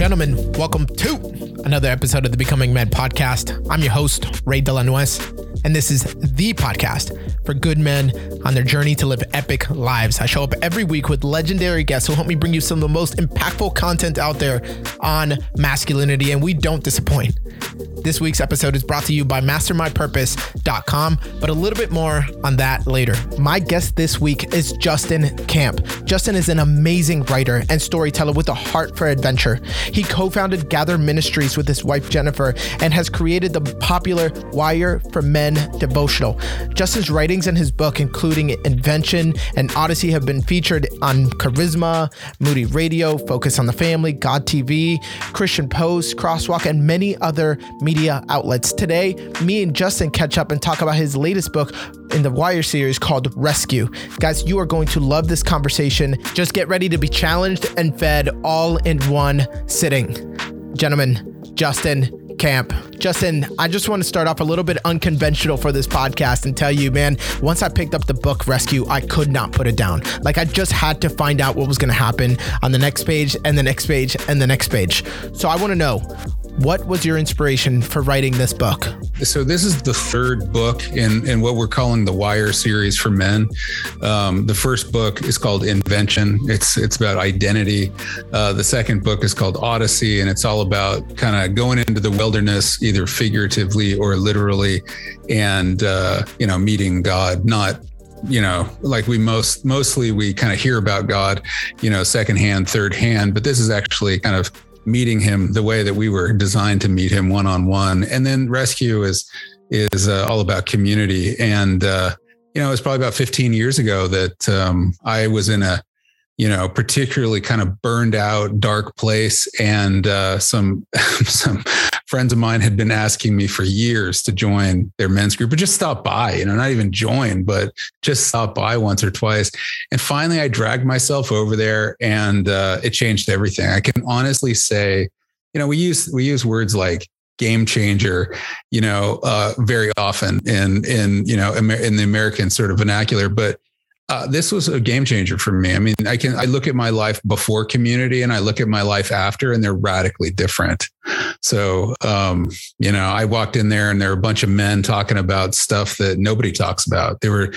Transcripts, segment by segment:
gentlemen, welcome to another episode of the Becoming Men podcast. I'm your host, Ray Delanuez, and this is the podcast for good men on their journey to live epic lives. I show up every week with legendary guests who help me bring you some of the most impactful content out there on masculinity, and we don't disappoint. This week's episode is brought to you by mastermypurpose.com, but a little bit more on that later. My guest this week is Justin Camp. Justin is an amazing writer and storyteller with a heart for adventure. He co founded Gather Ministries with his wife Jennifer and has created the popular Wire for Men devotional. Justin's writings in his book, including Invention and Odyssey, have been featured on Charisma, Moody Radio, Focus on the Family, God TV, Christian Post, Crosswalk, and many other media outlets. Today, me and Justin catch up and talk about his latest book in the Wire series called Rescue. Guys, you are going to love this conversation. Just get ready to be challenged and fed all in one sitting. Gentlemen, Justin, Camp. Justin, I just want to start off a little bit unconventional for this podcast and tell you, man, once I picked up the book Rescue, I could not put it down. Like I just had to find out what was going to happen on the next page and the next page and the next page. So I want to know what was your inspiration for writing this book? So this is the third book in in what we're calling the Wire series for men. Um, the first book is called Invention. It's it's about identity. Uh, the second book is called Odyssey, and it's all about kind of going into the wilderness, either figuratively or literally, and uh, you know meeting God, not you know like we most mostly we kind of hear about god you know second hand third hand but this is actually kind of meeting him the way that we were designed to meet him one on one. And then rescue is is uh, all about community. And uh, you know, it was probably about 15 years ago that um, I was in a you know particularly kind of burned out dark place and uh, some some friends of mine had been asking me for years to join their men's group or just stop by you know not even join but just stop by once or twice and finally i dragged myself over there and uh, it changed everything i can honestly say you know we use we use words like game changer, you know, uh, very often in in you know in the American sort of vernacular. But uh, this was a game changer for me. I mean, I can I look at my life before community and I look at my life after, and they're radically different. So, um, you know, I walked in there and there were a bunch of men talking about stuff that nobody talks about. They were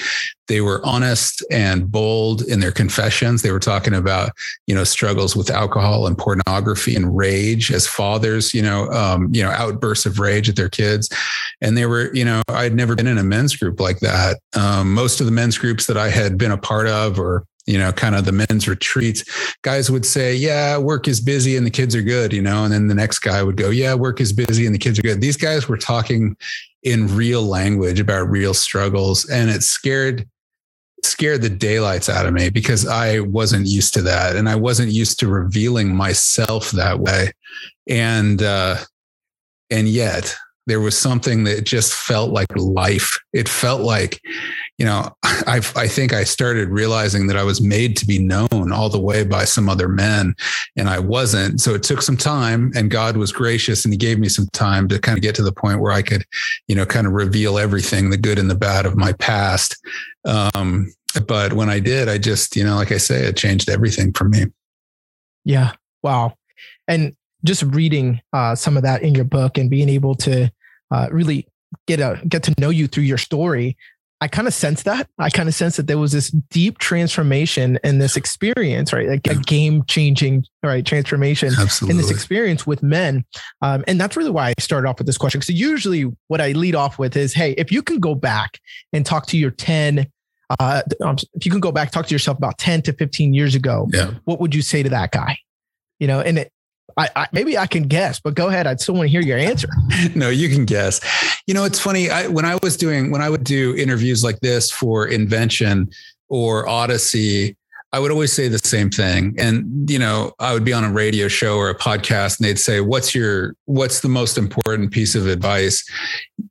they were honest and bold in their confessions. They were talking about, you know, struggles with alcohol and pornography and rage as fathers, you know, um, you know, outbursts of rage at their kids. And they were, you know, I'd never been in a men's group like that. Um, most of the men's groups that I had been a part of or you know, kind of the men's retreats, guys would say, Yeah, work is busy and the kids are good, you know, and then the next guy would go, Yeah, work is busy and the kids are good. These guys were talking in real language about real struggles and it scared scared the daylights out of me because I wasn't used to that and I wasn't used to revealing myself that way. And uh and yet there was something that just felt like life. It felt like, you know, I, I think I started realizing that I was made to be known all the way by some other men, and I wasn't. So it took some time, and God was gracious, and He gave me some time to kind of get to the point where I could, you know, kind of reveal everything, the good and the bad of my past. Um, but when I did, I just, you know, like I say, it changed everything for me. Yeah. Wow. And just reading uh, some of that in your book and being able to uh, really get a get to know you through your story, I kind of sense that. I kind of sense that there was this deep transformation in this experience, right? Like a game changing, right? Transformation Absolutely. in this experience with men. Um, and that's really why I started off with this question. So usually what I lead off with is, Hey, if you can go back and talk to your 10, uh, um, if you can go back, talk to yourself about 10 to 15 years ago, yeah. what would you say to that guy? You know, and it, I, I, maybe I can guess, but go ahead. I'd still want to hear your answer. no, you can guess. You know, it's funny. I, when I was doing, when I would do interviews like this for Invention or Odyssey, I would always say the same thing. And, you know, I would be on a radio show or a podcast and they'd say, what's your, what's the most important piece of advice?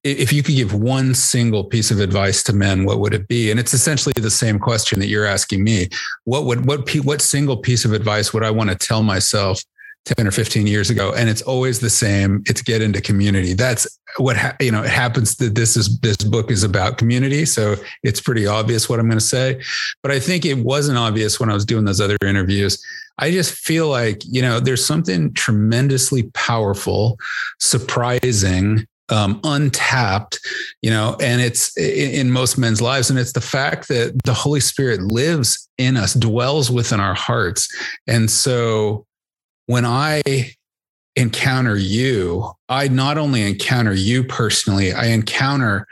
If you could give one single piece of advice to men, what would it be? And it's essentially the same question that you're asking me. What would, what, what single piece of advice would I want to tell myself 10 or 15 years ago and it's always the same it's get into community that's what ha- you know it happens that this is this book is about community so it's pretty obvious what i'm going to say but i think it wasn't obvious when i was doing those other interviews i just feel like you know there's something tremendously powerful surprising um, untapped, you know, and it's in, in, most men's lives. And it's the fact that the Holy Spirit lives in us, dwells within our hearts. And so when I encounter you, I not only encounter you personally, I encounter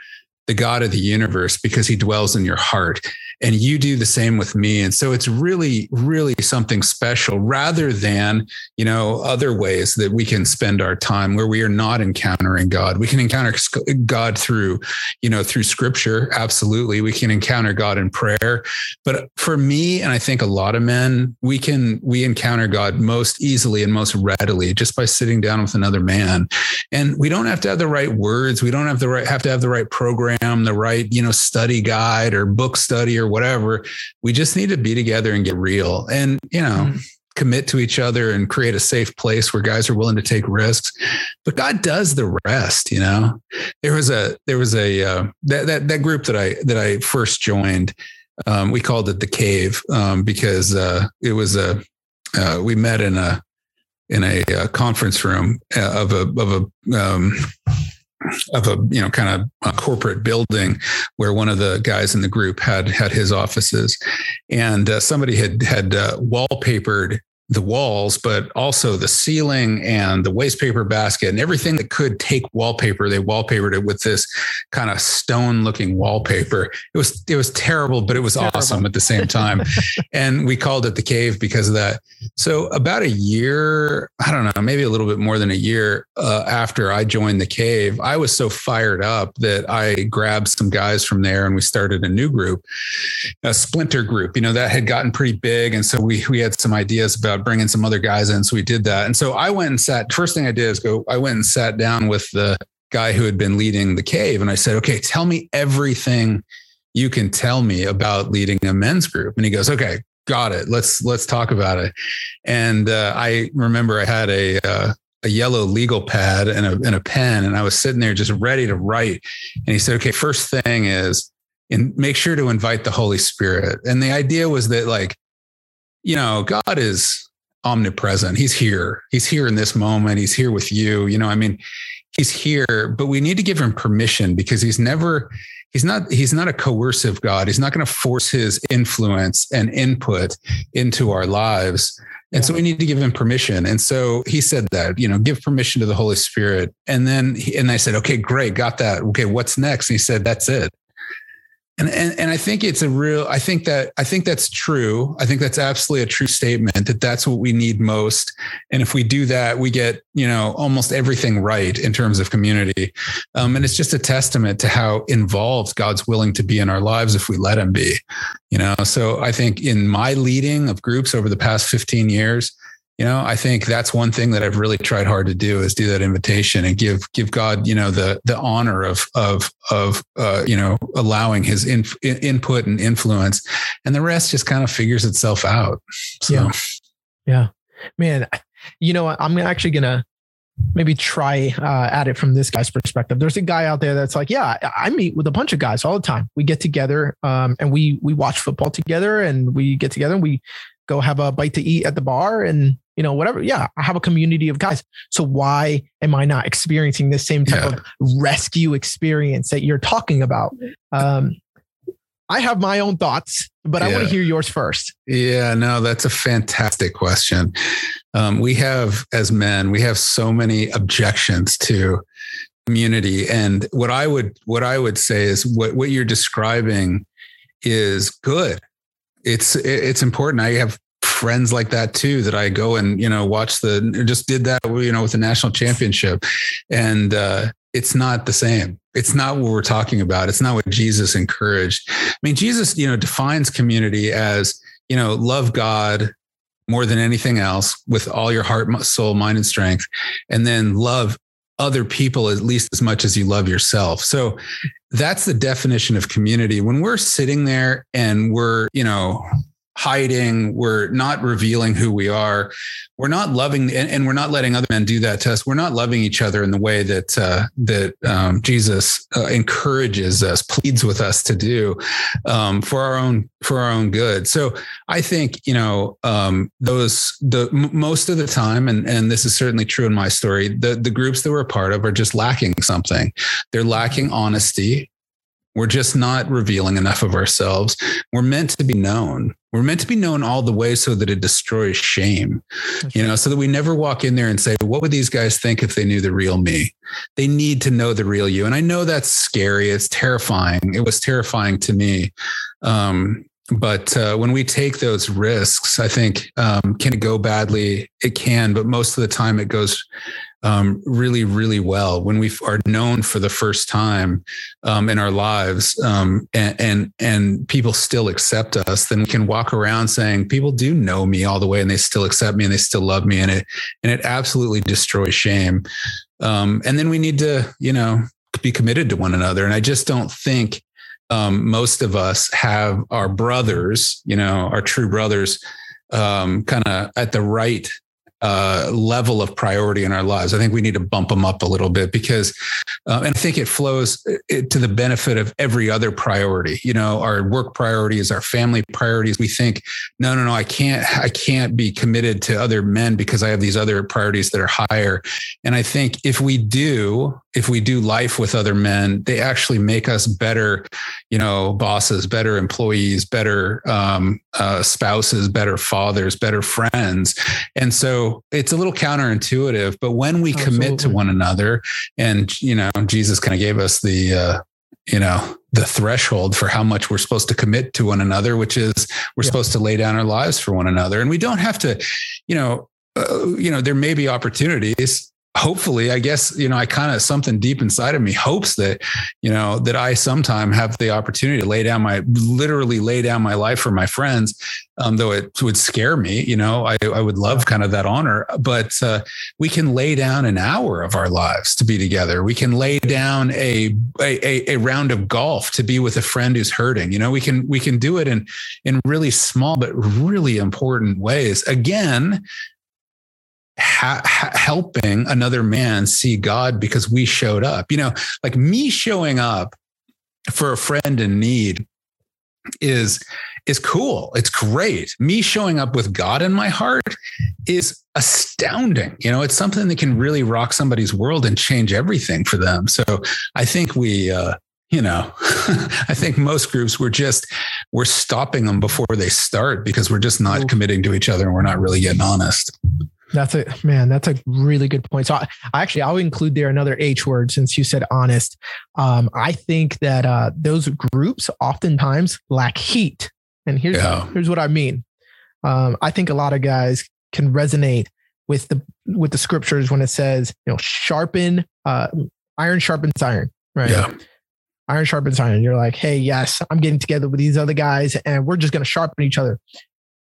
the God of the universe because he dwells in your heart and you do the same with me. And so it's really really something special rather than you know other ways that we can spend our time where we are not encountering god. We can encounter god through you know through scripture. Absolutely. We can encounter god in prayer. But for me and i think a lot of men we can we encounter god most easily and most readily just by sitting down with another man. And we don't have to have the right words. We don't have the right have to have the right program the right you know study guide or book study or whatever. We just need to be together and get real and, you know, mm. commit to each other and create a safe place where guys are willing to take risks. But God does the rest, you know. There was a there was a uh, that that that group that I that I first joined um, we called it the cave um, because uh, it was a uh, we met in a in a, a uh, conference room uh, of a of a um, of a you know kind of a corporate building where one of the guys in the group had had his offices. And uh, somebody had had uh, wallpapered the walls, but also the ceiling and the waste paper basket and everything that could take wallpaper. They wallpapered it with this kind of stone looking wallpaper. It was it was terrible, but it was terrible. awesome at the same time. and we called it the cave because of that. So about a year, I don't know, maybe a little bit more than a year uh, after I joined the cave, I was so fired up that I grabbed some guys from there and we started a new group, a splinter group. You know that had gotten pretty big, and so we we had some ideas about bringing some other guys in. So we did that. And so I went and sat, first thing I did is go, I went and sat down with the guy who had been leading the cave. And I said, okay, tell me everything you can tell me about leading a men's group. And he goes, okay, got it. Let's, let's talk about it. And uh, I remember I had a, uh, a yellow legal pad and a, and a pen, and I was sitting there just ready to write. And he said, okay, first thing is, and make sure to invite the Holy Spirit. And the idea was that like, you know, God is omnipresent. He's here. He's here in this moment. He's here with you. You know, I mean, he's here, but we need to give him permission because he's never he's not he's not a coercive God. He's not going to force his influence and input into our lives. And yeah. so we need to give him permission. And so he said that, you know, give permission to the Holy Spirit. And then, he, and I said, okay, great, got that. Okay, what's next? And he said, that's it. And, and and I think it's a real. I think that I think that's true. I think that's absolutely a true statement that that's what we need most. And if we do that, we get you know almost everything right in terms of community. Um, and it's just a testament to how involved God's willing to be in our lives if we let Him be. You know. So I think in my leading of groups over the past fifteen years, you know i think that's one thing that i've really tried hard to do is do that invitation and give give god you know the the honor of of of uh, you know allowing his in, input and influence and the rest just kind of figures itself out so. yeah yeah man you know i'm actually gonna maybe try uh, at it from this guy's perspective. There's a guy out there that's like, yeah, I meet with a bunch of guys all the time. We get together um, and we we watch football together, and we get together and we go have a bite to eat at the bar, and you know, whatever. Yeah, I have a community of guys. So why am I not experiencing the same type yeah. of rescue experience that you're talking about? Um, I have my own thoughts, but yeah. I want to hear yours first. Yeah, no, that's a fantastic question. Um, we have, as men, we have so many objections to community, and what I would what I would say is what what you're describing is good. It's it's important. I have friends like that too that I go and you know watch the just did that you know with the national championship. And uh it's not the same. It's not what we're talking about. It's not what Jesus encouraged. I mean Jesus you know defines community as you know love God more than anything else with all your heart soul mind and strength and then love other people at least as much as you love yourself. So that's the definition of community. When we're sitting there and we're you know hiding, we're not revealing who we are, we're not loving, and, and, we're not letting other men do that to us. We're not loving each other in the way that uh, that um, Jesus uh, encourages us, pleads with us to do um, for our own for our own good. So I think you know um, those the m- most of the time, and and this is certainly true in my story. The the groups that we're a part of are just lacking something. They're lacking honesty. We're just not revealing enough of ourselves. We're meant to be known. We're meant to be known all the way so that it destroys shame, you know, so that we never walk in there and say, what would these guys think if they knew the real me? They need to know the real you. And I know that's scary. It's terrifying. It was terrifying to me. Um, but uh, when we take those risks, I think um, can it go badly? It can, but most of the time it goes um, really, really well when we are known for the first time um, in our lives, um, and, and and people still accept us. Then we can walk around saying, "People do know me all the way, and they still accept me, and they still love me," and it and it absolutely destroys shame. Um, and then we need to, you know, be committed to one another. And I just don't think um, most of us have our brothers, you know, our true brothers, um, kind of at the right uh, level of priority in our lives. I think we need to bump them up a little bit because, uh, and I think it flows uh, to the benefit of every other priority. You know, our work priorities, our family priorities. We think, no, no, no, I can't, I can't be committed to other men because I have these other priorities that are higher. And I think if we do, if we do life with other men, they actually make us better, you know, bosses, better employees, better um, uh, spouses, better fathers, better friends. And so it's a little counterintuitive, but when we Absolutely. commit to one another, and you know, Jesus kind of gave us the, uh, you know, the threshold for how much we're supposed to commit to one another, which is we're yeah. supposed to lay down our lives for one another, and we don't have to, you know, uh, you know, there may be opportunities hopefully i guess you know i kind of something deep inside of me hopes that you know that i sometime have the opportunity to lay down my literally lay down my life for my friends um, though it would scare me you know i, I would love kind of that honor but uh, we can lay down an hour of our lives to be together. We can lay down a, a a round of golf to be with a friend who's hurting you know we can we can do it in in really small but really important ways. Again ha- helping another man see God because we showed up. You know, like me showing up for a friend in need is is cool. It's great. Me showing up with God in my heart is astounding. You know, it's something that can really rock somebody's world and change everything for them. So I think we uh you know, I think most groups we're just we're stopping them before they start because we're just not committing to each other and we're not really getting honest. That's a man. That's a really good point. So I, I, actually I'll include there another H word since you said honest. Um, I think that uh, those groups oftentimes lack heat, and here's yeah. here's what I mean. Um, I think a lot of guys can resonate with the with the scriptures when it says you know sharpen uh, iron sharpens iron, right? Yeah. Iron sharpens iron. You're like, hey, yes, I'm getting together with these other guys, and we're just going to sharpen each other.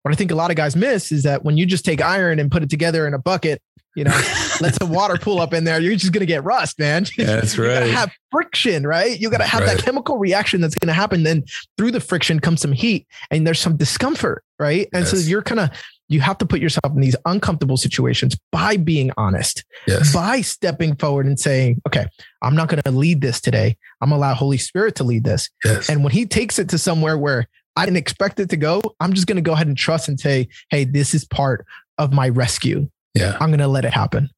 What I think a lot of guys miss is that when you just take iron and put it together in a bucket, you know, let some water pool up in there, you're just going to get rust, man. That's you right. You gotta have friction, right? You got to have right. that chemical reaction that's going to happen. Then through the friction comes some heat and there's some discomfort, right? And yes. so you're kind of, you have to put yourself in these uncomfortable situations by being honest, yes. by stepping forward and saying, okay, I'm not going to lead this today. I'm going to allow Holy Spirit to lead this. Yes. And when he takes it to somewhere where I didn't expect it to go. I'm just going to go ahead and trust and say, hey, this is part of my rescue. Yeah. I'm going to let it happen.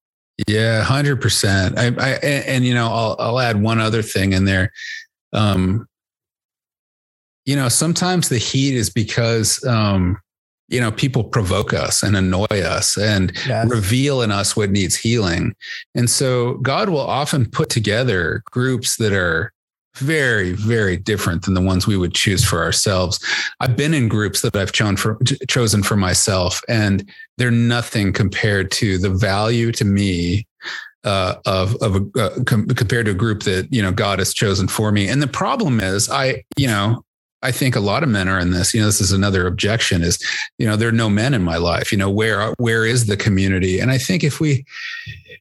Yeah, hundred percent. I, I, and you know, I'll, I'll add one other thing in there. Um, you know, sometimes the heat is because, um, you know, people provoke us and annoy us and yes. reveal in us what needs healing. And so God will often put together groups that are very, very different than the ones we would choose for ourselves. I've been in groups that I've chosen for, chosen for myself, and they're nothing compared to the value to me uh, of of a, uh, com- compared to a group that you know God has chosen for me. And the problem is, I you know I think a lot of men are in this. You know, this is another objection is, you know, there are no men in my life. You know, where where is the community? And I think if we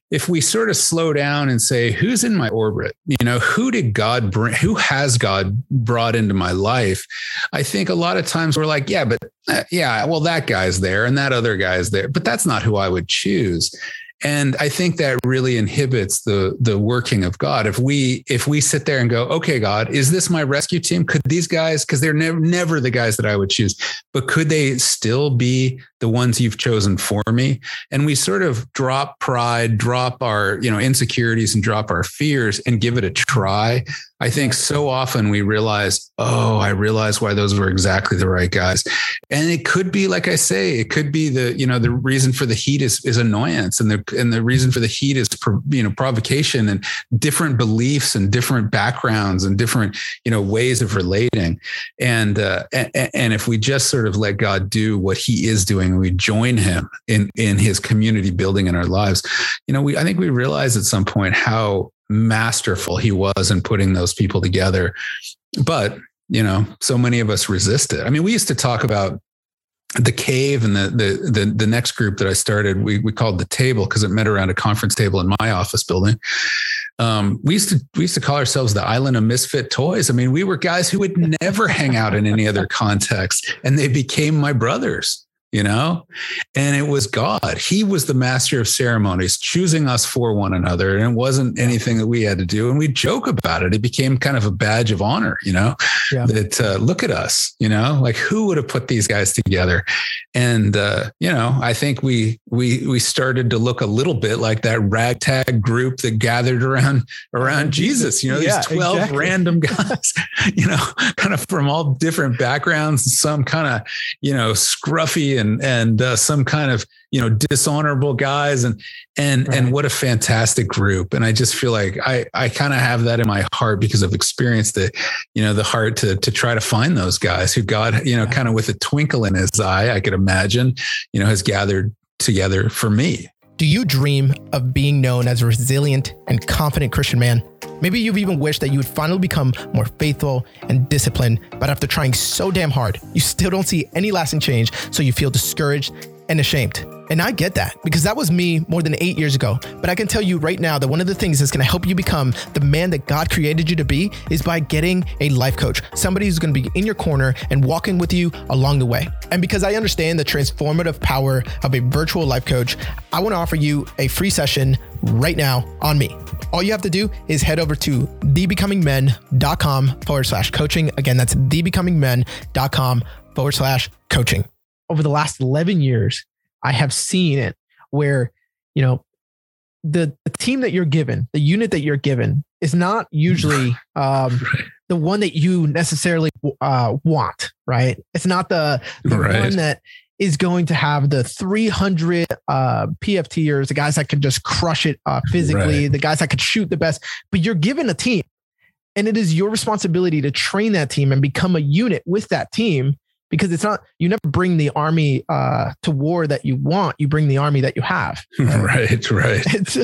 if we sort of slow down and say, who's in my orbit? You know, who did God bring? Who has God brought into my life? I think a lot of times we're like, yeah, but uh, yeah, well, that guy's there and that other guy's there, but that's not who I would choose and i think that really inhibits the the working of god. If we if we sit there and go okay god is this my rescue team? Could these guys because they're never never the guys that i would choose but could they still be the ones you've chosen for me and we sort of drop pride drop our you know insecurities and drop our fears and give it a try I think so often we realize, oh, I realize why those were exactly the right guys. And it could be, like I say, it could be the, you know, the reason for the heat is, is annoyance. And the, and the reason for the heat is, you know, provocation and different beliefs and different backgrounds and different, you know, ways of relating. And, uh, and, and if we just sort of let God do what he is doing, we join him in, in his community building in our lives, you know, we, I think we realize at some point how masterful he was in putting those people together. But, you know, so many of us resist it. I mean, we used to talk about the cave and the the the, the next group that I started, we we called the table because it met around a conference table in my office building. Um, we used to we used to call ourselves the island of misfit toys. I mean, we were guys who would never hang out in any other context, and they became my brothers you know? And it was God. He was the master of ceremonies, choosing us for one another. And it wasn't anything that we had to do. And we joke about it. It became kind of a badge of honor, you know, yeah. that uh, look at us, you know, like who would have put these guys together? And, uh, you know, I think we, we, we started to look a little bit like that ragtag group that gathered around, around Jesus, you know, yeah, these 12 exactly. random guys, you know, kind of from all different backgrounds, some kind of, you know, scruffy and and uh, some kind of you know dishonorable guys and and right. and what a fantastic group and i just feel like i i kind of have that in my heart because i've experienced the you know the heart to to try to find those guys who god you know yeah. kind of with a twinkle in his eye i could imagine you know has gathered together for me do you dream of being known as a resilient and confident Christian man? Maybe you've even wished that you would finally become more faithful and disciplined, but after trying so damn hard, you still don't see any lasting change, so you feel discouraged and ashamed. And I get that because that was me more than eight years ago. But I can tell you right now that one of the things that's going to help you become the man that God created you to be is by getting a life coach, somebody who's going to be in your corner and walking with you along the way. And because I understand the transformative power of a virtual life coach, I want to offer you a free session right now on me. All you have to do is head over to thebecomingmen.com forward slash coaching. Again, that's thebecomingmen.com forward slash coaching over the last 11 years, I have seen it where, you know, the, the team that you're given, the unit that you're given is not usually um, the one that you necessarily uh, want, right? It's not the, the right. one that is going to have the 300 uh, PFTers, the guys that can just crush it uh, physically, right. the guys that could shoot the best, but you're given a team. And it is your responsibility to train that team and become a unit with that team because it's not you never bring the army uh, to war that you want. You bring the army that you have. Right right. It's,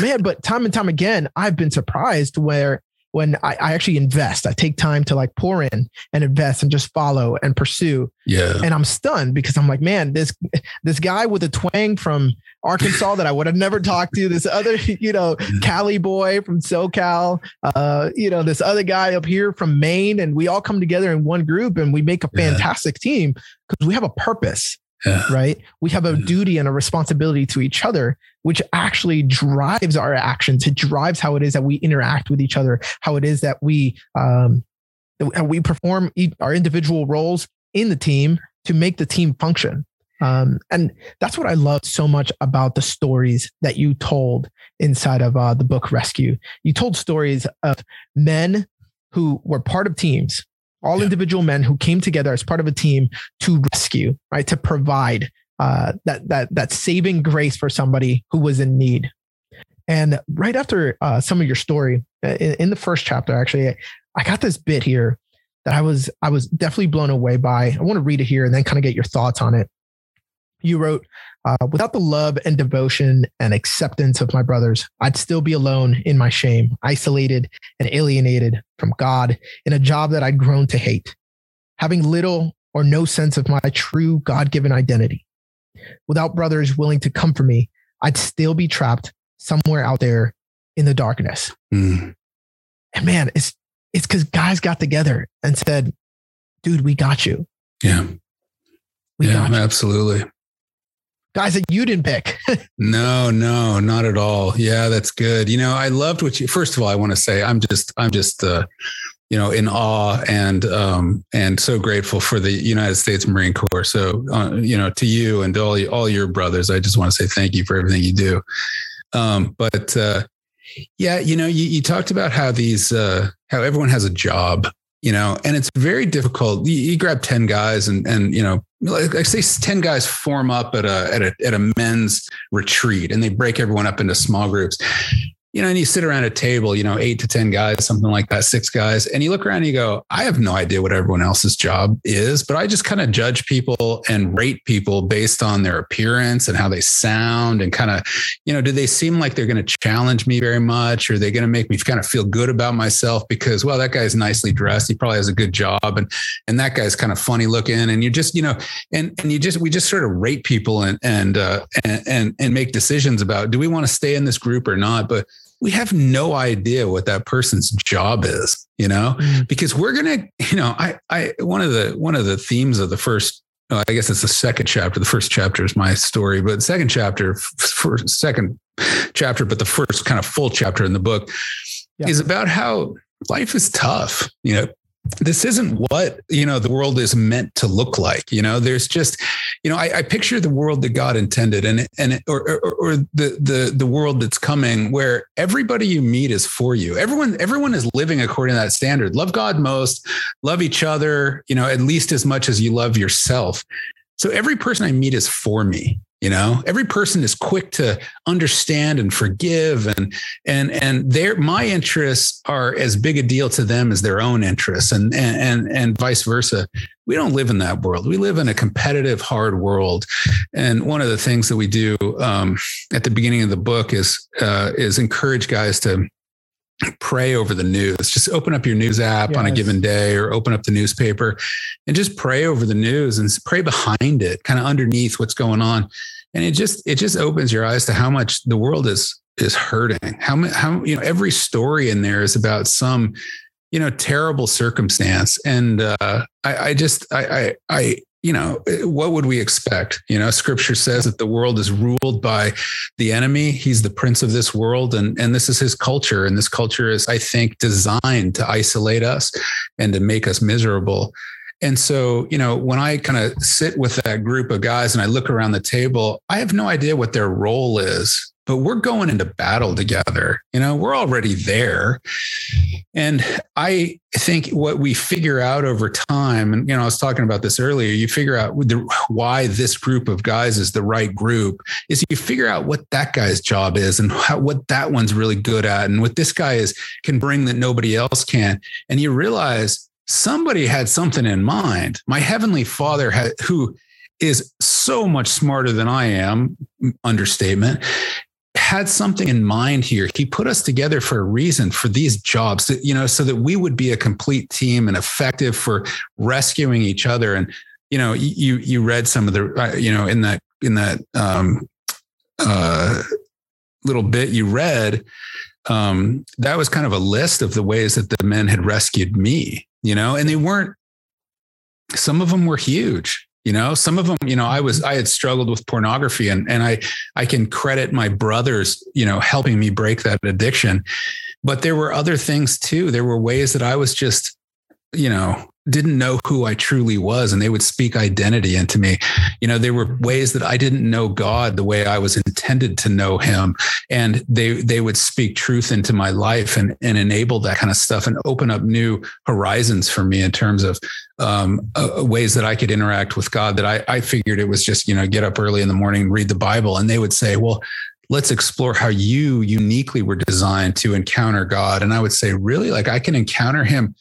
man but time and time again i've been surprised where when I, I, actually invest i take time to like pour in and invest and just follow and pursue yeah and i'm stunned because i'm like man this this guy with a twang from Arkansas that I would have never talked to. This other, you know, Cali boy from SoCal, uh, you know, this other guy up here from Maine, and we all come together in one group and we make a fantastic yeah. team because we have a purpose. Yeah. Right. We have a duty and a responsibility to each other, which actually drives our actions. It drives how it is that we interact with each other, how it is that we, um, that we perform our individual roles in the team to make the team function. Um, and that's what I loved so much about the stories that you told inside of uh, the book Rescue. You told stories of men who were part of teams, all yeah. individual men who came together as part of a team to rescue, right, to provide uh, that that that saving grace for somebody who was in need. And right after uh, some of your story, uh, in, in the first chapter, actually, I got this bit here that I was I was definitely blown away by. I want to read it here and then kind of get your thoughts on it you wrote, uh, without the love and devotion and acceptance of my brothers, I'd still be alone in my shame, isolated and alienated from God in a job that I'd grown to hate. having little or no sense of my true God given identity. Without brothers willing to come for me, I'd still be trapped somewhere out there in the darkness. Mm. And man, it's it's because guys got together and said, dude, we got you. Yeah. We yeah, absolutely. Guys that you didn't pick. no, no, not at all. Yeah, that's good. You know, I loved what you first of all, I want to say I'm just I'm just uh you know, in awe and um, and so grateful for the United States Marine Corps. So, uh, you know, to you and to all all your brothers, I just want to say thank you for everything you do. Um, but uh, yeah, you know, you, you talked about how these uh, how everyone has a job, you know, and it's very difficult. You, you grab ten guys and and you know, like I say, ten guys form up at a at a at a men's retreat, and they break everyone up into small groups you know, and you sit around a table, you know, eight to 10 guys, something like that, six guys, and you look around and you go, I have no idea what everyone else's job is, but I just kind of judge people and rate people based on their appearance and how they sound and kind of, you know, do they seem like they're going to challenge me very much? Or are they going to make me kind of feel good about myself because, well, that guy's nicely dressed. He probably has a good job. And, and that guy's kind of funny looking. And you just, you know, and, and you just, we just sort of rate people and, and, uh, and, and, and make decisions about, do we want to stay in this group or not? But, we have no idea what that person's job is, you know, mm. because we're going to, you know, I, I, one of the, one of the themes of the first, oh, I guess it's the second chapter. The first chapter is my story, but second chapter, for second chapter, but the first kind of full chapter in the book yeah. is about how life is tough. You know, this isn't what you know the world is meant to look like you know? There's just you know i, I picture the world that god intended and and or, or, or the the the world that's coming where everybody you meet is for you. Everyone everyone is living according to that standard. Love god most love each other you know at least as much as you love yourself. So every person i meet is for me you know? Every person is quick to understand and forgive and and and their my interests are as big a deal to them as their own interests and and and vice versa. We don't live in that world. We live in a competitive hard world. And one of the things that we do um, at the beginning of the book is uh, is encourage guys to pray over the news. Just open up your news app yes. on a given day or open up the newspaper and just pray over the news and pray behind it, kind of underneath what's going on. And it just it just opens your eyes to how much the world is is hurting. How how you know every story in there is about some you know terrible circumstance and uh, I, I just I, I I you know, what would we expect? You know, scripture says that the world is ruled by the enemy. He's the prince of this world and, and this is his culture. And this culture is, I think, designed to isolate us and to make us miserable. And so, you know, when I kind of sit with that group of guys and I look around the table, I have no idea what their role is but we're going into battle together. You know, we're already there. And I think what we figure out over time, and, you know, I was talking about this earlier, you figure out the, why this group of guys is the right group is you figure out what that guy's job is and how, what that one's really good at and what this guy is can bring that nobody else can. And you realize somebody had something in mind. My heavenly father had, who is so much smarter than I am, understatement had something in mind here. He put us together for a reason for these jobs, you know, so that we would be a complete team and effective for rescuing each other. And you know, you you read some of the, uh, you know, in that in that um, uh, little bit you read, um, that was kind of a list of the ways that the men had rescued me. You know, and they weren't. Some of them were huge you know some of them you know i was mm-hmm. i had struggled with pornography and and i i can credit my brothers you know helping me break that addiction. But there were other things too. There were ways that i was just you know didn't know who I truly was and they would speak identity into me. You know, there were ways that I didn't know God the way I was intended to know him. And they they would speak truth into my life and, and enable that kind of stuff and open up new horizons for me in terms of um, uh, ways that I could interact with God that I, I figured it was just, you know, get up early in the morning, read the Bible. And they would say, well, let's explore how you uniquely were designed to encounter God. And I would say, really, like I can encounter him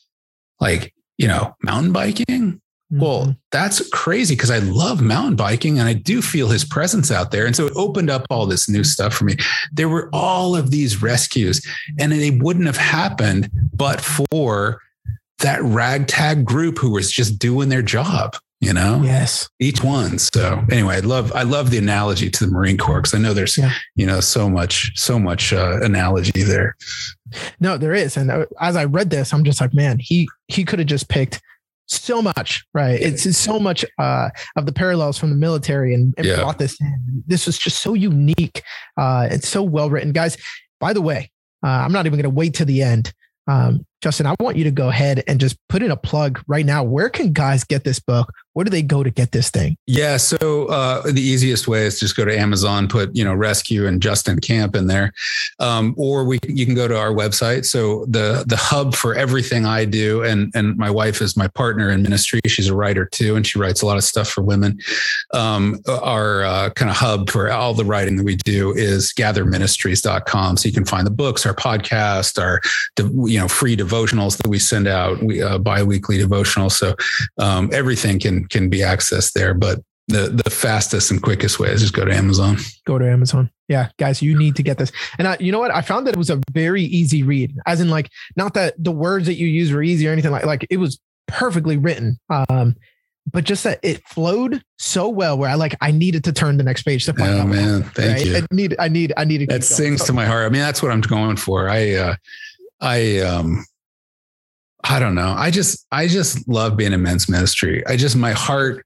like you know, mountain biking. Mm-hmm. Well, that's crazy because I love mountain biking and I do feel his presence out there. And so it opened up all this new stuff for me. There were all of these rescues, and they wouldn't have happened but for that ragtag group who was just doing their job you know? Yes. Each one. So anyway i love i love the analogy to the marine corps because i know there's yeah. you know so much so much uh, analogy there. No there is. And uh, as i read this i'm just like man he he could have just picked so much right? It's, so much uh, of the parallels from the military and, and yeah. brought this in. This was just so unique uh, it's so well written. Guys by the way uh, i'm not even going to wait to the end. Um, Justin, I want you to go ahead and just put in a plug right now. Where can guys get this book? Where do they go to get this thing? Yeah, so uh, the easiest way is just go to Amazon, put you know Rescue and Justin Camp in there, um, or we you can go to our website. So the the hub for everything I do, and and my wife is my partner in ministry. She's a writer too, and she writes a lot of stuff for women. Um, our uh, kind of hub for all the writing that we do is gatherministries.com. So you can find the books, our podcast, our you know free devotionals that we send out, we uh, biweekly devotionals. So um, everything can can be accessed there, but the the fastest and quickest way is just go to Amazon. Go to Amazon. Yeah, guys, you need to get this. And I, you know what? I found that it was a very easy read, as in like not that the words that you use were easy or anything like like it was perfectly written. Um, but just that it flowed so well where I like I needed to turn the next page to find oh, out. man, thank right? you. I need I need I need that sings to my heart. I mean, that's what I'm going for. I uh I um I don't know. I just I just love being in men's ministry. I just my heart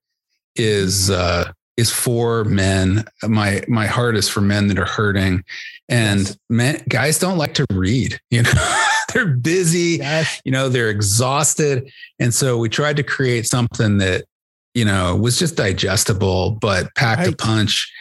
is uh is for men. My my heart is for men that are hurting. And men guys don't like to read, you know. they're busy, yes. you know, they're exhausted. And so we tried to create something that, you know, was just digestible, but packed right. a punch.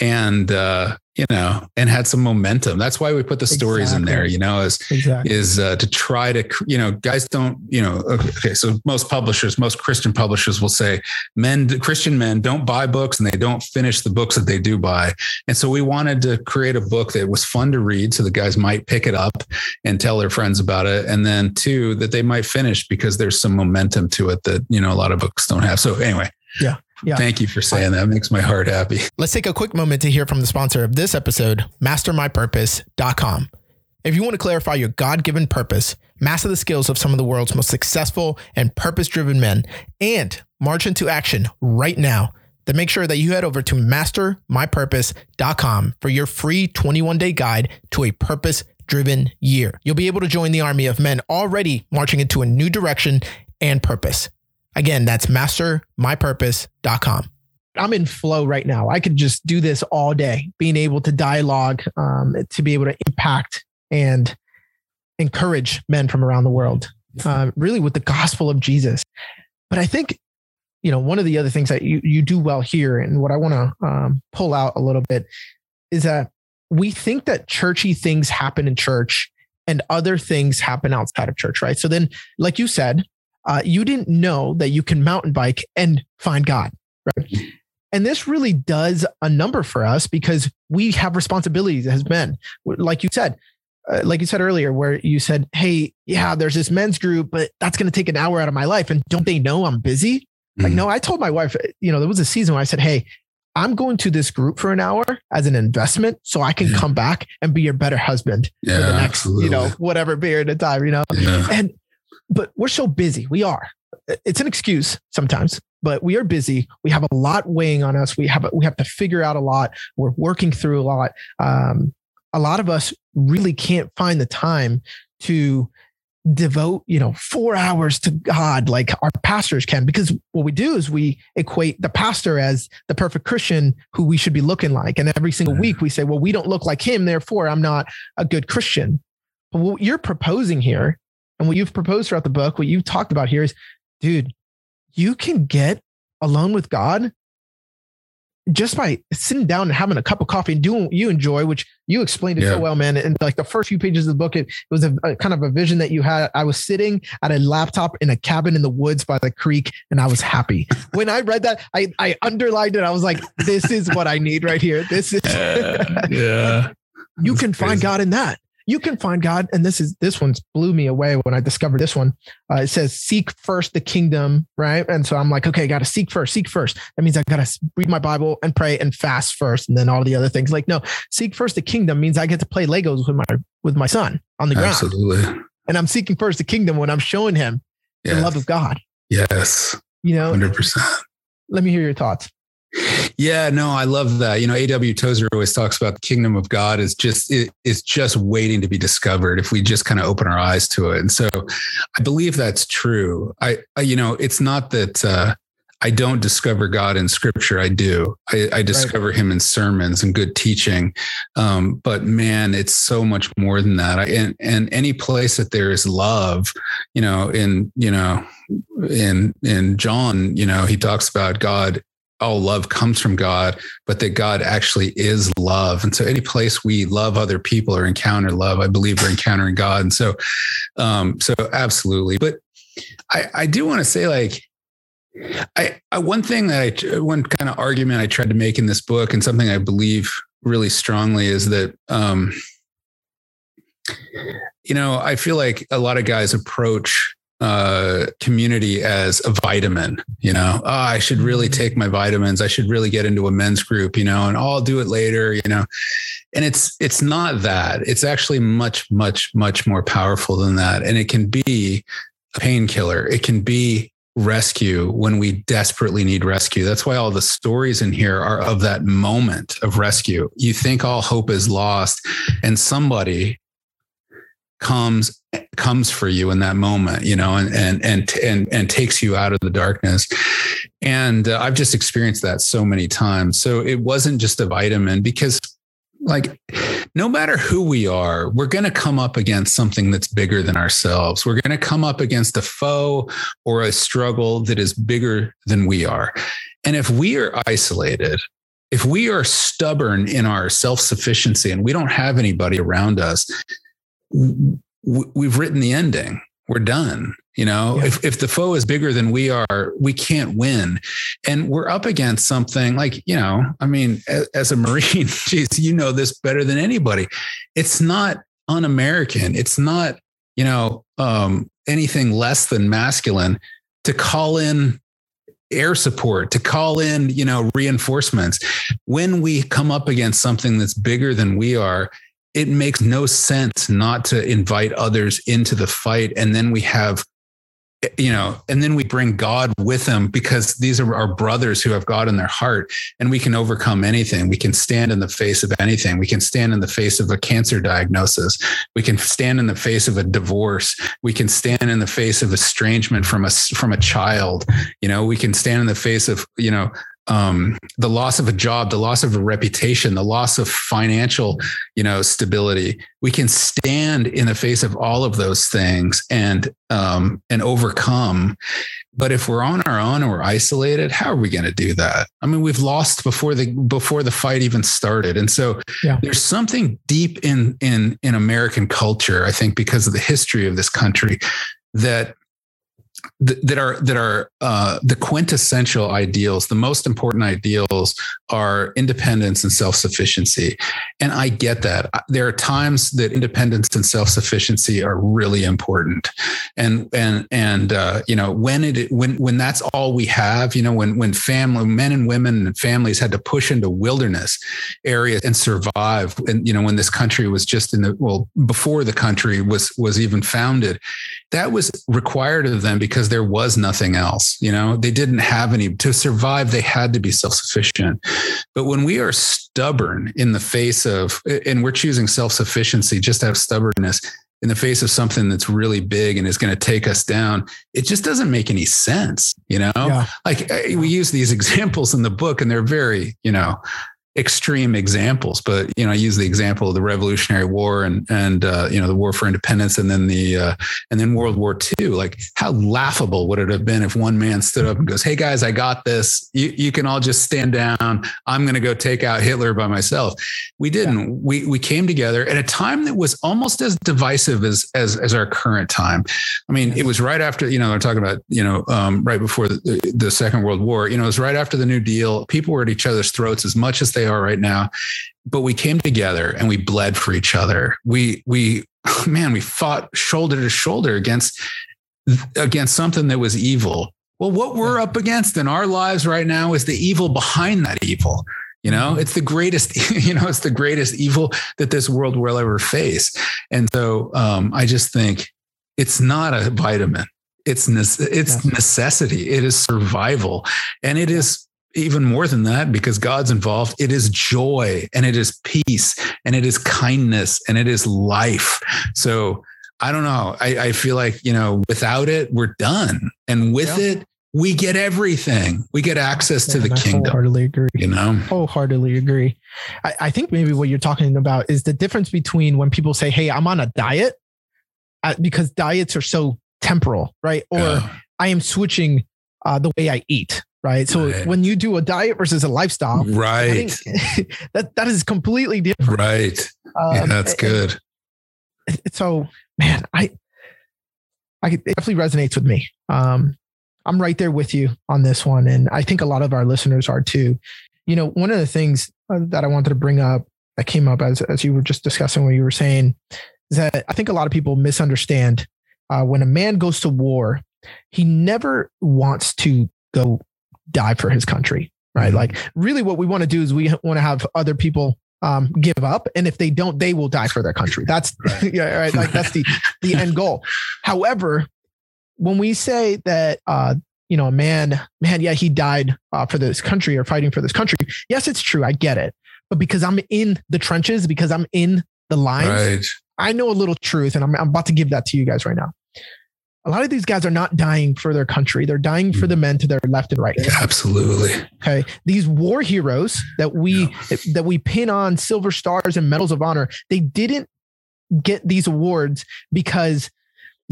And uh you know, and had some momentum. That's why we put the stories exactly. in there, you know, is, exactly. is uh, to try to, you know, guys don't, you know, okay. So most publishers, most Christian publishers will say men, Christian men don't buy books and they don't finish the books that they do buy. And so we wanted to create a book that was fun to read so the guys might pick it up and tell their friends about it. And then two, that they might finish because there's some momentum to it that, you know, a lot of books don't have. So anyway. Yeah. Yeah. Thank you for saying that. It makes my heart happy. Let's take a quick moment to hear from the sponsor of this episode, mastermypurpose.com. If you want to clarify your God given purpose, master the skills of some of the world's most successful and purpose driven men, and march into action right now, then make sure that you head over to mastermypurpose.com for your free 21 day guide to a purpose driven year. You'll be able to join the army of men already marching into a new direction and purpose. Again, that's mastermypurpose.com. I'm in flow right now. I could just do this all day, being able to dialogue, um, to be able to impact and encourage men from around the world, uh, really with the gospel of Jesus. But I think, you know, one of the other things that you, you do well here, and what I want to um, pull out a little bit is that we think that churchy things happen in church and other things happen outside of church, right? So then, like you said, uh, you didn't know that you can mountain bike and find God, right? And this really does a number for us because we have responsibilities as men. Like you said, uh, like you said earlier, where you said, Hey, yeah, there's this men's group, but that's going to take an hour out of my life. And don't they know I'm busy? Mm-hmm. Like, no, I told my wife, you know, there was a season where I said, Hey, I'm going to this group for an hour as an investment so I can yeah. come back and be your better husband yeah, for the next, absolutely. you know, whatever period of time, you know? Yeah. And but we're so busy. We are. It's an excuse sometimes, but we are busy. We have a lot weighing on us. We have we have to figure out a lot. We're working through a lot. Um, a lot of us really can't find the time to devote you know four hours to god like our pastors can because what we do is we equate the pastor as the perfect christian who we should be looking like and every single week we say well we don't look like him therefore i'm not a good christian but what you're proposing here and what you've proposed throughout the book, what you've talked about here is, dude, you can get alone with God just by sitting down and having a cup of coffee and doing what you enjoy, which you explained it yeah. so well, man. And like the first few pages of the book, it, it was a, a, kind of a vision that you had. I was sitting at a laptop in a cabin in the woods by the creek, and I was happy. when I read that, I I underlined it. I was like, this is what I need right here. This is uh, yeah. you can find God in that you can find God. And this is this one's blew me away when I discovered this one. Uh, it says, seek first the kingdom, right? And so I'm like, okay, got to seek first, seek first. That means I got to read my Bible and pray and fast first, and then all the other things. Like, no, seek first the kingdom means I get to play Legos with my with my son on the ground. Absolutely. And I'm seeking first the kingdom when I'm showing him the love of God. Yes. You know, 100%. Let me hear your thoughts. Yeah, no, I love that. You know, A.W. Tozer always talks about the kingdom of God is just it, it's just waiting to be discovered if we just kind of open our eyes to it. And so, I believe that's true. I, I you know, it's not that uh, I don't discover God in Scripture. I do. I, I discover right. Him in sermons and good teaching. Um, but man, it's so much more than that. I, and and any place that there is love, you know, in you know, in in John, you know, he talks about God all love comes from God, but that God actually is love. And so any place we love other people or encounter love, I believe we're encountering God. And so, um, so absolutely. But I, I do want to say like, I, I, one thing that I, one kind of argument I tried to make in this book and something I believe really strongly is that, um, you know, I feel like a lot of guys approach uh, community as a vitamin. You know, oh, I should really mm-hmm. take my vitamins. I should really get into a men's group. You know, and oh, I'll do it later. You know, and it's it's not that. It's actually much much much more powerful than that, and it can be a painkiller. It can be rescue when we desperately need rescue. That's why all the stories in here are of that moment of rescue. You think all hope is lost, and somebody comes comes for you in that moment you know and and and and, and takes you out of the darkness. And uh, i've just experienced that so many times. So it wasn't just a vitamin because like no matter who we are we're going to come up against something that's bigger than ourselves. We're going to come up against a foe or a struggle that is bigger than we are. And if we are isolated if we are stubborn in our self-sufficiency and we don't have anybody around us we've written the ending. We're done. You know, yeah. if, if the foe is bigger than we are, we can't win. And we're up against something like, you know, I mean, as, as a Marine, geez, you know this better than anybody. It's not un American. It's not, you know, um, anything less than masculine to call in air support to call in you know reinforcements when we come up against something that's bigger than we are it makes no sense not to invite others into the fight. And then we have, you know, and then we bring God with them because these are our brothers who have God in their heart and we can overcome anything. We can stand in the face of anything. We can stand in the face of a cancer diagnosis. We can stand in the face of a divorce. We can stand in the face of estrangement from a, from a child. You know, we can stand in the face of, you know, um, the loss of a job, the loss of a reputation, the loss of financial, you know, stability. We can stand in the face of all of those things and um, and overcome. But if we're on our own or we're isolated, how are we going to do that? I mean, we've lost before the before the fight even started, and so yeah. there's something deep in in in American culture, I think, because of the history of this country, that that are that are uh, the quintessential ideals. The most important ideals are independence and self sufficiency, and I get that. There are times that independence and self sufficiency are really important, and and and uh, you know when it when when that's all we have, you know when when family men and women and families had to push into wilderness areas and survive, and you know when this country was just in the well before the country was was even founded, that was required of them because there was nothing else. You know, they didn't have any to survive. They had to be self sufficient. But when we are stubborn in the face of, and we're choosing self sufficiency, just to have stubbornness in the face of something that's really big and is going to take us down, it just doesn't make any sense. You know, yeah. like eh, we use these examples in the book and they're very, you know, extreme examples, but you know, I use the example of the Revolutionary War and and uh, you know the War for Independence, and then the uh, and then World War II. Like, how laughable would it have been if one man stood up and goes, "Hey guys, I got this. You you can all just stand down. I'm going to go take out Hitler by myself." We didn't. Yeah. We we came together at a time that was almost as divisive as as as our current time. I mean, it was right after you know they're talking about you know um, right before the, the Second World War. You know, it was right after the New Deal. People were at each other's throats as much as they they are right now. But we came together and we bled for each other. We we man, we fought shoulder to shoulder against against something that was evil. Well, what we're up against in our lives right now is the evil behind that evil. You know, mm-hmm. it's the greatest, you know, it's the greatest evil that this world will ever face. And so um, I just think it's not a vitamin It's it's necessity. It is survival, and it is even more than that because God's involved. It is joy, and it is peace, and it is kindness, and it is life. So I don't know. I, I feel like you know, without it, we're done, and with yeah. it, we get everything. We get access to the I kingdom. Wholeheartedly agree. You know, wholeheartedly agree. I, I, think maybe what you're talking about is the difference between when people say, "Hey, I'm on a diet," uh, because diets are so temporal, right? Or. I am switching uh, the way I eat, right? So right. when you do a diet versus a lifestyle, right, that that is completely different, right? Um, yeah, that's good. And, so, man, I, I it definitely resonates with me. Um, I'm right there with you on this one. And I think a lot of our listeners are too. You know, one of the things uh, that I wanted to bring up that came up as, as you were just discussing what you were saying is that I think a lot of people misunderstand uh, when a man goes to war, he never wants to go die for his country, right? Mm-hmm. Like, really, what we want to do is we want to have other people um, give up, and if they don't, they will die for their country. That's right. yeah, right. Like that's the the end goal. However, when we say that uh, you know a man man yeah he died uh, for this country or fighting for this country yes it's true i get it but because i'm in the trenches because i'm in the lines right. i know a little truth and I'm, I'm about to give that to you guys right now a lot of these guys are not dying for their country they're dying for the mm. men to their left and right absolutely okay these war heroes that we yeah. that we pin on silver stars and medals of honor they didn't get these awards because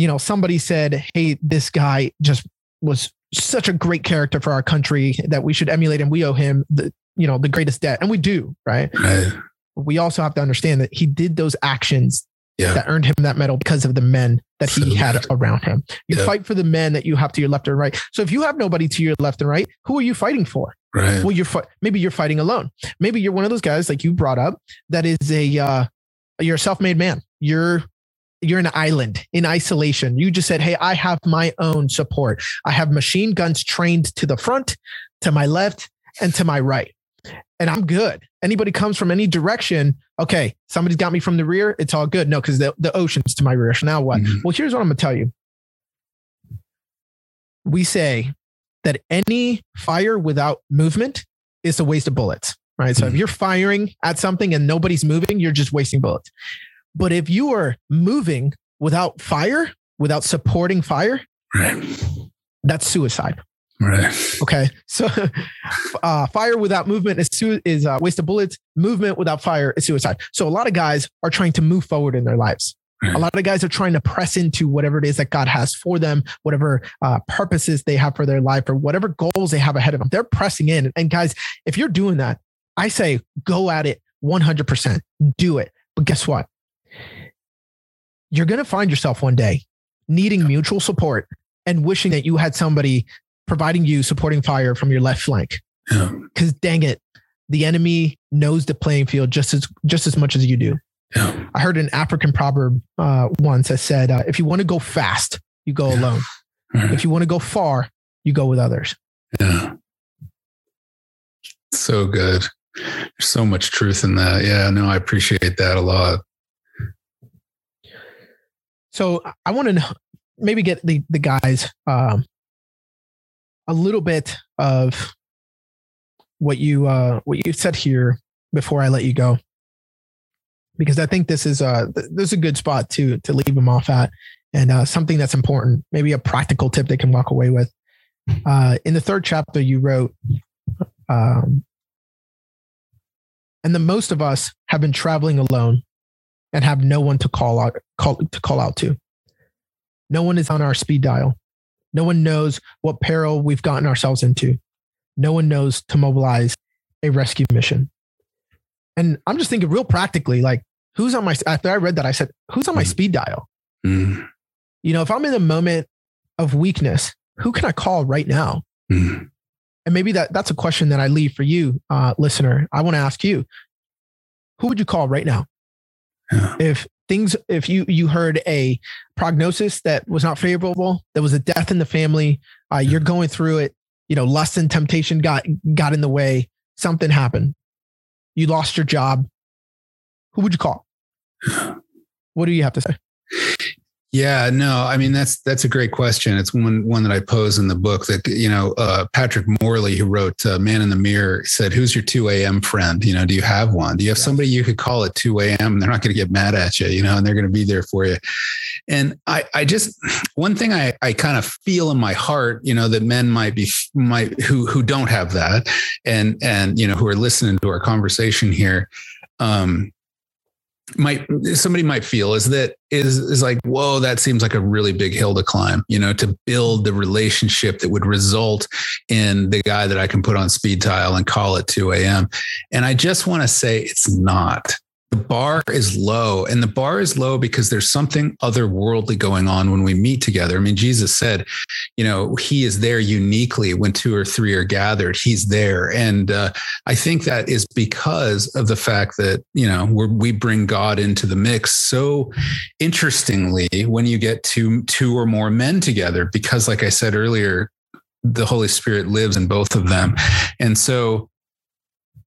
you know, somebody said, Hey, this guy just was such a great character for our country that we should emulate and we owe him the, you know, the greatest debt. And we do, right? right. We also have to understand that he did those actions yeah. that earned him that medal because of the men that he had around him. You yeah. fight for the men that you have to your left and right. So if you have nobody to your left and right, who are you fighting for? Right. Well, you're maybe you're fighting alone. Maybe you're one of those guys like you brought up that is a uh, you're a self-made man. You're you're an island in isolation. You just said, Hey, I have my own support. I have machine guns trained to the front, to my left, and to my right. And I'm good. Anybody comes from any direction, okay, somebody's got me from the rear. It's all good. No, because the, the ocean's to my rear. So now what? Mm-hmm. Well, here's what I'm going to tell you. We say that any fire without movement is a waste of bullets, right? So mm-hmm. if you're firing at something and nobody's moving, you're just wasting bullets. But if you are moving without fire, without supporting fire, right. that's suicide. Right. Okay. So, uh, fire without movement is su- is uh, waste of bullets. Movement without fire is suicide. So a lot of guys are trying to move forward in their lives. Right. A lot of guys are trying to press into whatever it is that God has for them, whatever uh, purposes they have for their life, or whatever goals they have ahead of them. They're pressing in. And guys, if you're doing that, I say go at it 100%. Do it. But guess what? you're going to find yourself one day needing mutual support and wishing that you had somebody providing you supporting fire from your left flank. Because yeah. dang it, the enemy knows the playing field just as just as much as you do. Yeah. I heard an African proverb uh, once that said, uh, "If you want to go fast, you go yeah. alone. Right. If you want to go far, you go with others." Yeah, so good. There's so much truth in that. Yeah, no, I appreciate that a lot. So I want to maybe get the the guys um, a little bit of what you uh, what you said here before I let you go, because I think this is a this is a good spot to to leave them off at, and uh, something that's important, maybe a practical tip they can walk away with. Uh, in the third chapter, you wrote, um, and the most of us have been traveling alone and have no one to call out call to call out to. No one is on our speed dial. No one knows what peril we've gotten ourselves into. No one knows to mobilize a rescue mission. And I'm just thinking real practically, like who's on my after I read that, I said, who's on my mm. speed dial? Mm. You know, if I'm in a moment of weakness, who can I call right now? Mm. And maybe that that's a question that I leave for you, uh, listener. I want to ask you, who would you call right now? Yeah. If things, if you you heard a prognosis that was not favorable, there was a death in the family, uh, you're going through it. You know, lust and temptation got got in the way. Something happened. You lost your job. Who would you call? What do you have to say? Yeah, no, I mean that's that's a great question. It's one one that I pose in the book. That you know, uh, Patrick Morley, who wrote uh, "Man in the Mirror," said, "Who's your two a.m. friend? You know, do you have one? Do you have yes. somebody you could call at two a.m. and they're not going to get mad at you? You know, and they're going to be there for you." And I, I just one thing I, I kind of feel in my heart, you know, that men might be might who who don't have that, and and you know, who are listening to our conversation here. Um, might somebody might feel is that is is like whoa that seems like a really big hill to climb you know to build the relationship that would result in the guy that i can put on speed dial and call at 2 a.m and i just want to say it's not the bar is low and the bar is low because there's something otherworldly going on when we meet together. I mean jesus said you know he is there uniquely when two or three are gathered. He's there. And uh, i think that is because of the fact that you know we bring god into the mix so interestingly when you get two two or more men together because like i said earlier the holy spirit lives in both of them. And so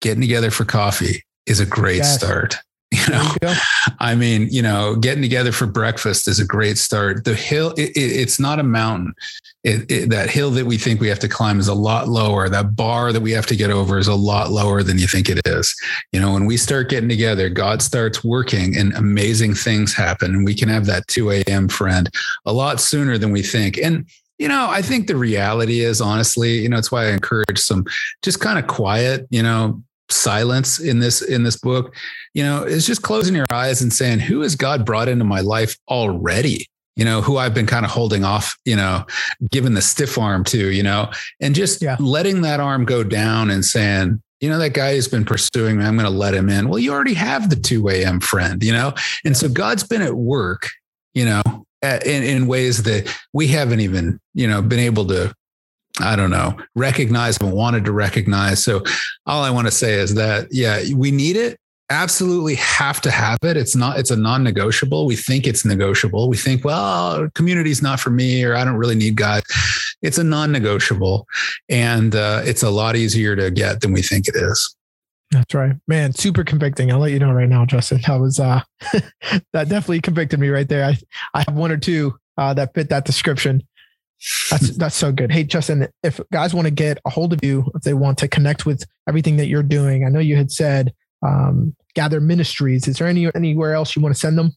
getting together for coffee is a great yes. start You know, you I mean, you know, getting together for breakfast is a great start. The hill, it, it, it's not a mountain. It, that hill that we think we have to climb is a lot lower. That bar that we have to get over is a lot lower than you think it is. You know, when we start getting together, God starts working and amazing things happen. And we can have that 2 a.m. friend a lot sooner than we think. And you know, I think the reality is honestly, you know, it's why I encourage some just kind of quiet, you know, silence in this in this book. You know it's just closing your eyes and saying who has god brought into my life already? You know who i've been kind of holding off you know giving the stiff arm to you know and just yeah. letting that arm go down and saying you know that guy who's been pursuing me i'm going to let him in. Well you already have the 2 a.m friend you know? And so god's been at work you know in, in ways that we haven't even you know been able to I don't know, recognize and wanted to recognize. So all I want to say is that, yeah, we need it. Absolutely have to have it. It's not, it's a non negotiable. We think it's negotiable. We think, well, community's not for me, or I don't really need God. It's a non negotiable. And uh, it's a lot easier to get than we think it is. That's right, man. Super convicting. I'll let you know right now, Justin. That was uh, that definitely convicted me right there. I I have one or two uh, that fit that description. That's that's so good. Hey, Justin, if guys want to get a hold of you, if they want to connect with everything that you're doing, I know you had said um, Gather Ministries. Is there any anywhere else you want to send them?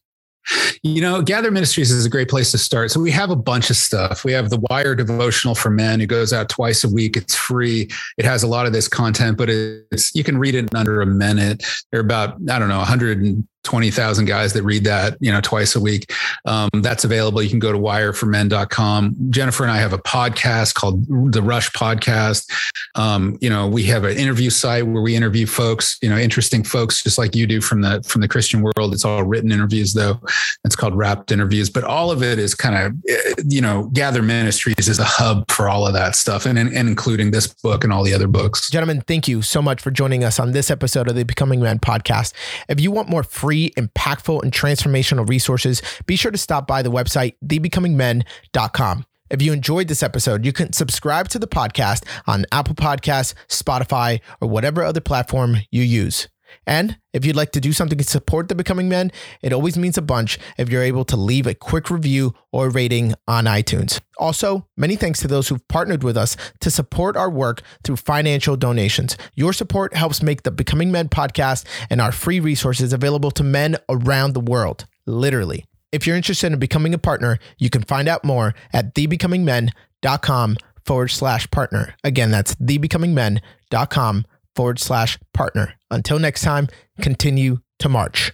You know, Gather Ministries is a great place to start. So we have a bunch of stuff. We have the Wire devotional for men. It goes out twice a week. It's free. It has a lot of this content, but it's you can read it in under a minute. There are about I don't know 100 20,000 guys that read that, you know, twice a week. Um, that's available. You can go to wireformen.com. Jennifer and I have a podcast called the Rush Podcast. Um, you know, we have an interview site where we interview folks, you know, interesting folks just like you do from the from the Christian world. It's all written interviews though. It's called Wrapped Interviews, but all of it is kind of, you know, Gather Ministries is a hub for all of that stuff and, and including this book and all the other books. Gentlemen, thank you so much for joining us on this episode of the Becoming Man podcast. If you want more free free, impactful, and transformational resources, be sure to stop by the website, thebecomingmen.com. If you enjoyed this episode, you can subscribe to the podcast on Apple Podcasts, Spotify, or whatever other platform you use. And if you'd like to do something to support the Becoming Men, it always means a bunch if you're able to leave a quick review or rating on iTunes. Also, many thanks to those who've partnered with us to support our work through financial donations. Your support helps make the Becoming Men podcast and our free resources available to men around the world, literally. If you're interested in becoming a partner, you can find out more at thebecomingmen.com forward slash partner. Again, that's thebecomingmen.com forward slash partner. Until next time, continue to march.